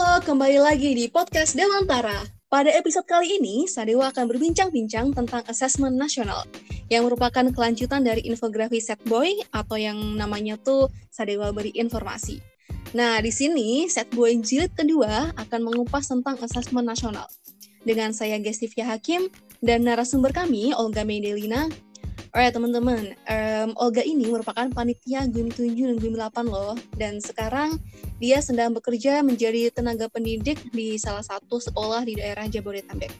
Halo, kembali lagi di podcast Dewantara. Pada episode kali ini, Sadewa akan berbincang-bincang tentang asesmen nasional yang merupakan kelanjutan dari infografi Setboy atau yang namanya tuh Sadewa beri informasi. Nah, di sini Setboy jilid kedua akan mengupas tentang asesmen nasional. Dengan saya Gestivia Hakim dan narasumber kami Olga Medelina Alright teman-teman, um, Olga ini merupakan panitia GUIM 7 dan GUIM 8 loh. Dan sekarang dia sedang bekerja menjadi tenaga pendidik di salah satu sekolah di daerah Jabodetabek.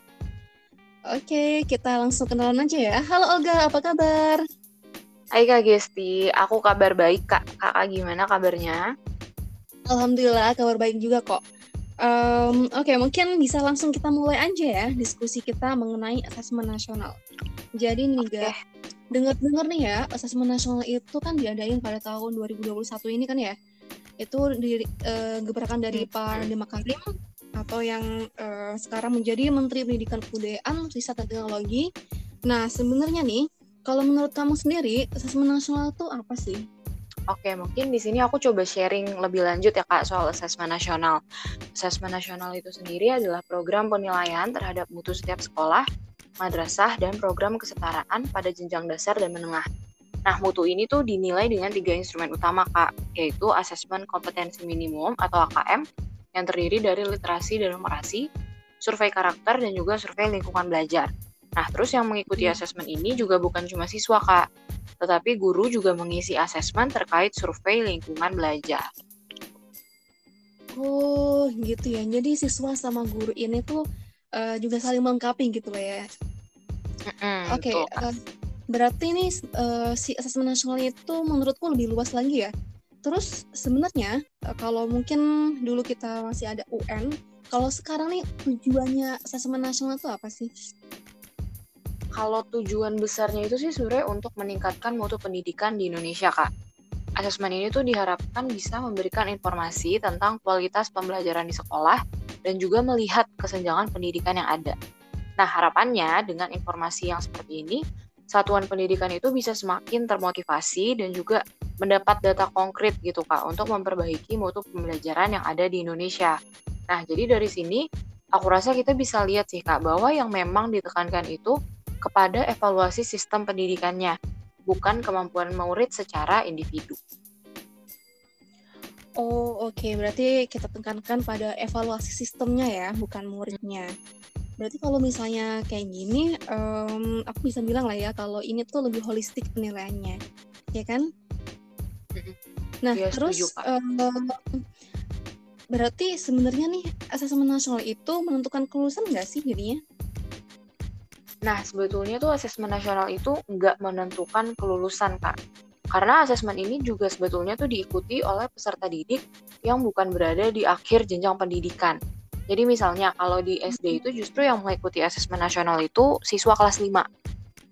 Oke, kita langsung kenalan aja ya. Halo Olga, apa kabar? Hai Kak Gesti, aku kabar baik Kak. Kakak gimana kabarnya? Alhamdulillah, kabar baik juga kok. Um, Oke, okay, mungkin bisa langsung kita mulai aja ya diskusi kita mengenai asesmen nasional. Jadi nih, okay dengar-dengar nih ya, asesmen nasional itu kan diadain pada tahun 2021 ini kan ya. Itu di, uh, gebrakan dari hmm. Pak Nadiem Makarim atau yang uh, sekarang menjadi Menteri Pendidikan Kebudayaan, Riset dan Teknologi. Nah, sebenarnya nih, kalau menurut kamu sendiri, asesmen nasional itu apa sih? Oke, mungkin di sini aku coba sharing lebih lanjut ya Kak soal asesmen nasional. Asesmen nasional itu sendiri adalah program penilaian terhadap mutu setiap sekolah madrasah, dan program kesetaraan pada jenjang dasar dan menengah. Nah, mutu ini tuh dinilai dengan tiga instrumen utama, Kak, yaitu asesmen kompetensi minimum atau AKM yang terdiri dari literasi dan numerasi, survei karakter, dan juga survei lingkungan belajar. Nah, terus yang mengikuti hmm. asesmen ini juga bukan cuma siswa, Kak, tetapi guru juga mengisi asesmen terkait survei lingkungan belajar. Oh, gitu ya. Jadi siswa sama guru ini tuh uh, juga saling melengkapi gitu lah ya. Mm, Oke, okay, uh, eh, berarti ini uh, si asesmen nasional itu menurutku lebih luas lagi ya. Terus sebenarnya uh, kalau mungkin dulu kita masih ada UN, kalau sekarang nih tujuannya asesmen nasional itu apa sih? Kalau tujuan besarnya itu sih sebenarnya untuk meningkatkan mutu pendidikan di Indonesia, Kak. Asesmen ini tuh diharapkan bisa memberikan informasi tentang kualitas pembelajaran di sekolah dan juga melihat kesenjangan pendidikan yang ada. Nah, harapannya dengan informasi yang seperti ini, satuan pendidikan itu bisa semakin termotivasi dan juga mendapat data konkret gitu Kak untuk memperbaiki mutu pembelajaran yang ada di Indonesia. Nah, jadi dari sini aku rasa kita bisa lihat sih Kak bahwa yang memang ditekankan itu kepada evaluasi sistem pendidikannya, bukan kemampuan murid secara individu. Oh, oke. Okay. Berarti kita tekankan pada evaluasi sistemnya ya, bukan muridnya. Berarti kalau misalnya kayak gini, um, aku bisa bilang lah ya kalau ini tuh lebih holistik penilaiannya, ya kan? Nah, ya, terus um, berarti sebenarnya nih asesmen nasional itu menentukan kelulusan nggak sih jadinya? Nah, sebetulnya tuh asesmen nasional itu nggak menentukan kelulusan, Kak. Karena asesmen ini juga sebetulnya tuh diikuti oleh peserta didik yang bukan berada di akhir jenjang pendidikan. Jadi misalnya kalau di SD itu justru yang mengikuti asesmen nasional itu siswa kelas 5.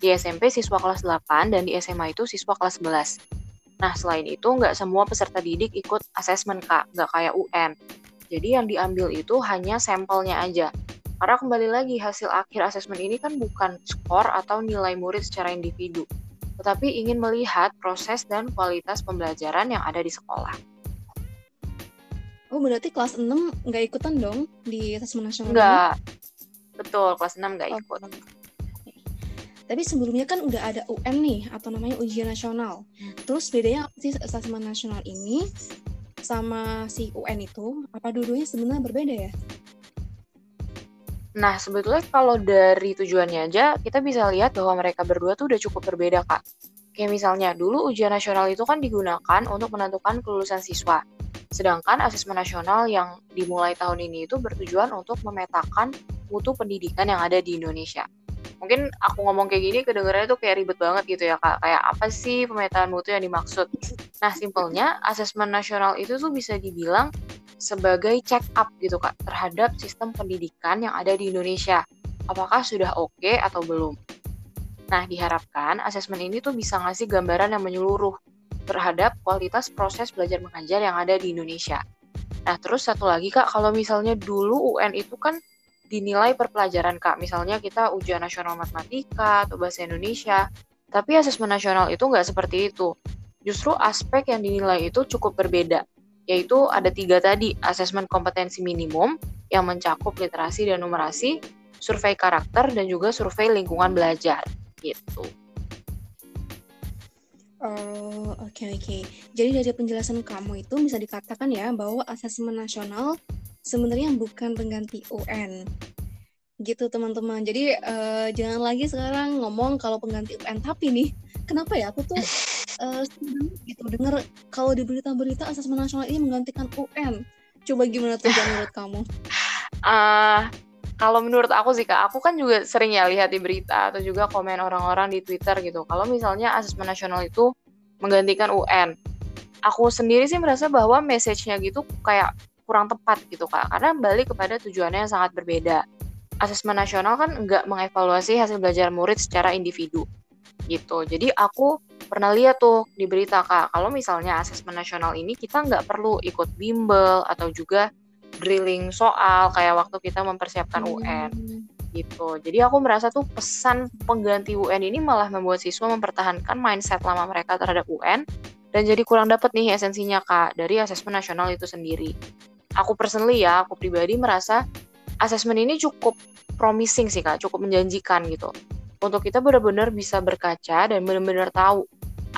Di SMP siswa kelas 8 dan di SMA itu siswa kelas 11. Nah, selain itu nggak semua peserta didik ikut asesmen Kak, nggak kayak UN. Jadi yang diambil itu hanya sampelnya aja. Karena kembali lagi hasil akhir asesmen ini kan bukan skor atau nilai murid secara individu, tetapi ingin melihat proses dan kualitas pembelajaran yang ada di sekolah. Oh, berarti kelas 6 nggak ikutan dong di asesmen nasional? Nggak. Betul, kelas 6 nggak oh, ikut. Tapi sebelumnya kan udah ada UN nih, atau namanya ujian nasional. Hmm. Terus bedanya apa sih asesmen nasional ini sama si UN itu? Apa dua-duanya sebenarnya berbeda ya? Nah, sebetulnya kalau dari tujuannya aja, kita bisa lihat bahwa mereka berdua tuh udah cukup berbeda, Kak. Kayak misalnya, dulu ujian nasional itu kan digunakan untuk menentukan kelulusan siswa. Sedangkan asesmen nasional yang dimulai tahun ini itu bertujuan untuk memetakan mutu pendidikan yang ada di Indonesia. Mungkin aku ngomong kayak gini kedengarannya tuh kayak ribet banget gitu ya kak. Kayak apa sih pemetaan mutu yang dimaksud? Nah simpelnya asesmen nasional itu tuh bisa dibilang sebagai check up gitu kak terhadap sistem pendidikan yang ada di Indonesia. Apakah sudah oke okay atau belum? Nah diharapkan asesmen ini tuh bisa ngasih gambaran yang menyeluruh terhadap kualitas proses belajar mengajar yang ada di Indonesia. Nah, terus satu lagi Kak, kalau misalnya dulu UN itu kan dinilai per pelajaran Kak. Misalnya kita ujian nasional matematika atau bahasa Indonesia. Tapi asesmen nasional itu nggak seperti itu. Justru aspek yang dinilai itu cukup berbeda. Yaitu ada tiga tadi, asesmen kompetensi minimum yang mencakup literasi dan numerasi, survei karakter, dan juga survei lingkungan belajar, gitu. Oh, oke okay, oke. Okay. Jadi dari penjelasan kamu itu bisa dikatakan ya bahwa asesmen nasional sebenarnya bukan pengganti UN. Gitu teman-teman. Jadi uh, jangan lagi sekarang ngomong kalau pengganti UN tapi nih, kenapa ya aku tuh uh, gitu dengar kalau di berita-berita asesmen nasional ini menggantikan UN. Coba gimana tuh menurut kamu? Uh, kalau menurut aku sih kak, aku kan juga sering ya lihat di berita atau juga komen orang-orang di Twitter gitu. Kalau misalnya asesmen nasional itu menggantikan UN, aku sendiri sih merasa bahwa message-nya gitu kayak kurang tepat gitu kak, karena balik kepada tujuannya yang sangat berbeda. Asesmen nasional kan nggak mengevaluasi hasil belajar murid secara individu gitu. Jadi aku pernah lihat tuh di berita kak, kalau misalnya asesmen nasional ini kita nggak perlu ikut bimbel atau juga drilling soal kayak waktu kita mempersiapkan hmm. UN gitu. Jadi aku merasa tuh pesan pengganti UN ini malah membuat siswa mempertahankan mindset lama mereka terhadap UN dan jadi kurang dapet nih esensinya kak dari asesmen nasional itu sendiri. Aku personally ya, aku pribadi merasa asesmen ini cukup promising sih kak, cukup menjanjikan gitu. Untuk kita benar-benar bisa berkaca dan benar-benar tahu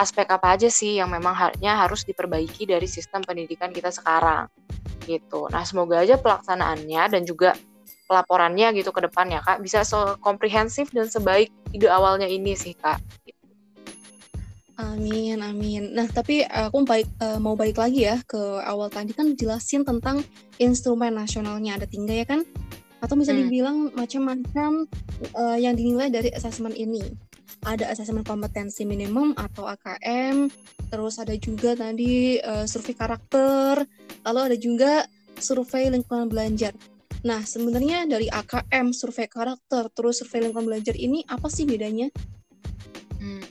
aspek apa aja sih yang memang harusnya harus diperbaiki dari sistem pendidikan kita sekarang gitu. Nah semoga aja pelaksanaannya dan juga pelaporannya gitu ke depannya kak bisa komprehensif dan sebaik ide awalnya ini sih kak. Amin, amin. Nah, tapi aku baik, uh, mau balik lagi ya ke awal tadi kan jelasin tentang instrumen nasionalnya ada tiga ya kan? Atau bisa hmm. dibilang macam-macam uh, yang dinilai dari asesmen ini ada asesmen kompetensi minimum atau AKM, terus ada juga tadi uh, survei karakter, lalu ada juga survei lingkungan belajar. Nah, sebenarnya dari AKM, survei karakter, terus survei lingkungan belajar ini apa sih bedanya? Hmm.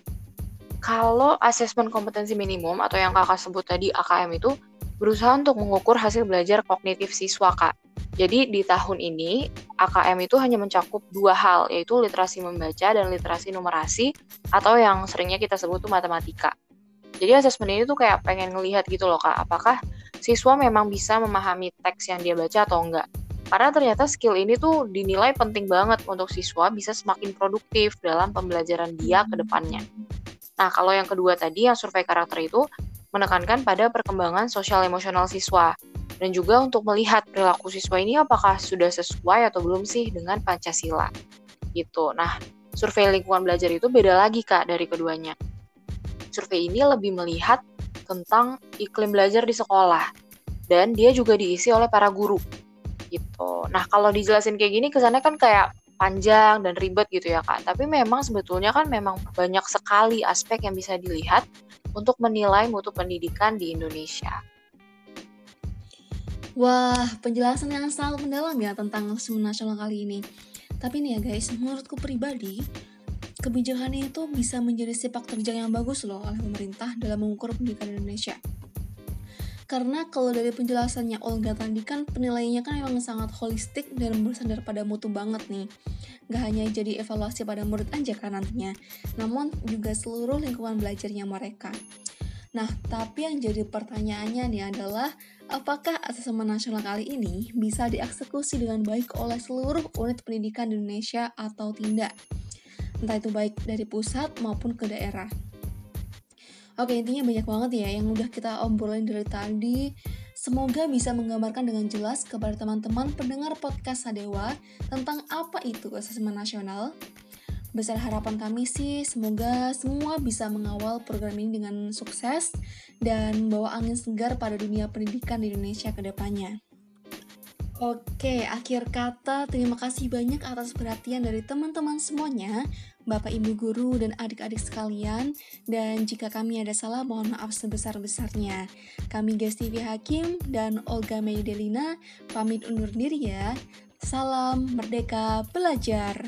Kalau asesmen kompetensi minimum atau yang kakak sebut tadi AKM itu berusaha untuk mengukur hasil belajar kognitif siswa, Kak. Jadi di tahun ini AKM itu hanya mencakup dua hal, yaitu literasi membaca dan literasi numerasi, atau yang seringnya kita sebut tuh matematika. Jadi asesmen ini tuh kayak pengen ngelihat gitu loh kak, apakah siswa memang bisa memahami teks yang dia baca atau enggak. Karena ternyata skill ini tuh dinilai penting banget untuk siswa bisa semakin produktif dalam pembelajaran dia ke depannya. Nah, kalau yang kedua tadi, yang survei karakter itu menekankan pada perkembangan sosial emosional siswa dan juga untuk melihat perilaku siswa ini apakah sudah sesuai atau belum sih dengan Pancasila. Gitu. Nah, survei lingkungan belajar itu beda lagi Kak dari keduanya. Survei ini lebih melihat tentang iklim belajar di sekolah dan dia juga diisi oleh para guru. Gitu. Nah, kalau dijelasin kayak gini kesannya kan kayak panjang dan ribet gitu ya Kak. Tapi memang sebetulnya kan memang banyak sekali aspek yang bisa dilihat untuk menilai mutu pendidikan di Indonesia. Wah, penjelasan yang sangat mendalam ya tentang asesmen nasional kali ini. Tapi nih ya guys, menurutku pribadi, kebijakan itu bisa menjadi sepak terjang yang bagus loh oleh pemerintah dalam mengukur pendidikan Indonesia. Karena kalau dari penjelasannya Olga tadi kan penilaiannya kan memang sangat holistik dan bersandar pada mutu banget nih. Gak hanya jadi evaluasi pada murid aja kan nantinya, namun juga seluruh lingkungan belajarnya mereka. Nah, tapi yang jadi pertanyaannya nih adalah apakah asesmen nasional kali ini bisa dieksekusi dengan baik oleh seluruh unit pendidikan di Indonesia atau tidak? Entah itu baik dari pusat maupun ke daerah. Oke, intinya banyak banget ya yang udah kita obrolin dari tadi. Semoga bisa menggambarkan dengan jelas kepada teman-teman pendengar podcast Sadewa tentang apa itu asesmen nasional, Besar harapan kami sih semoga semua bisa mengawal program ini dengan sukses dan bawa angin segar pada dunia pendidikan di Indonesia ke depannya. Oke, akhir kata terima kasih banyak atas perhatian dari teman-teman semuanya, Bapak Ibu guru dan adik-adik sekalian, dan jika kami ada salah mohon maaf sebesar-besarnya. Kami Gesti Hakim dan Olga Meidelina pamit undur diri ya. Salam Merdeka Belajar.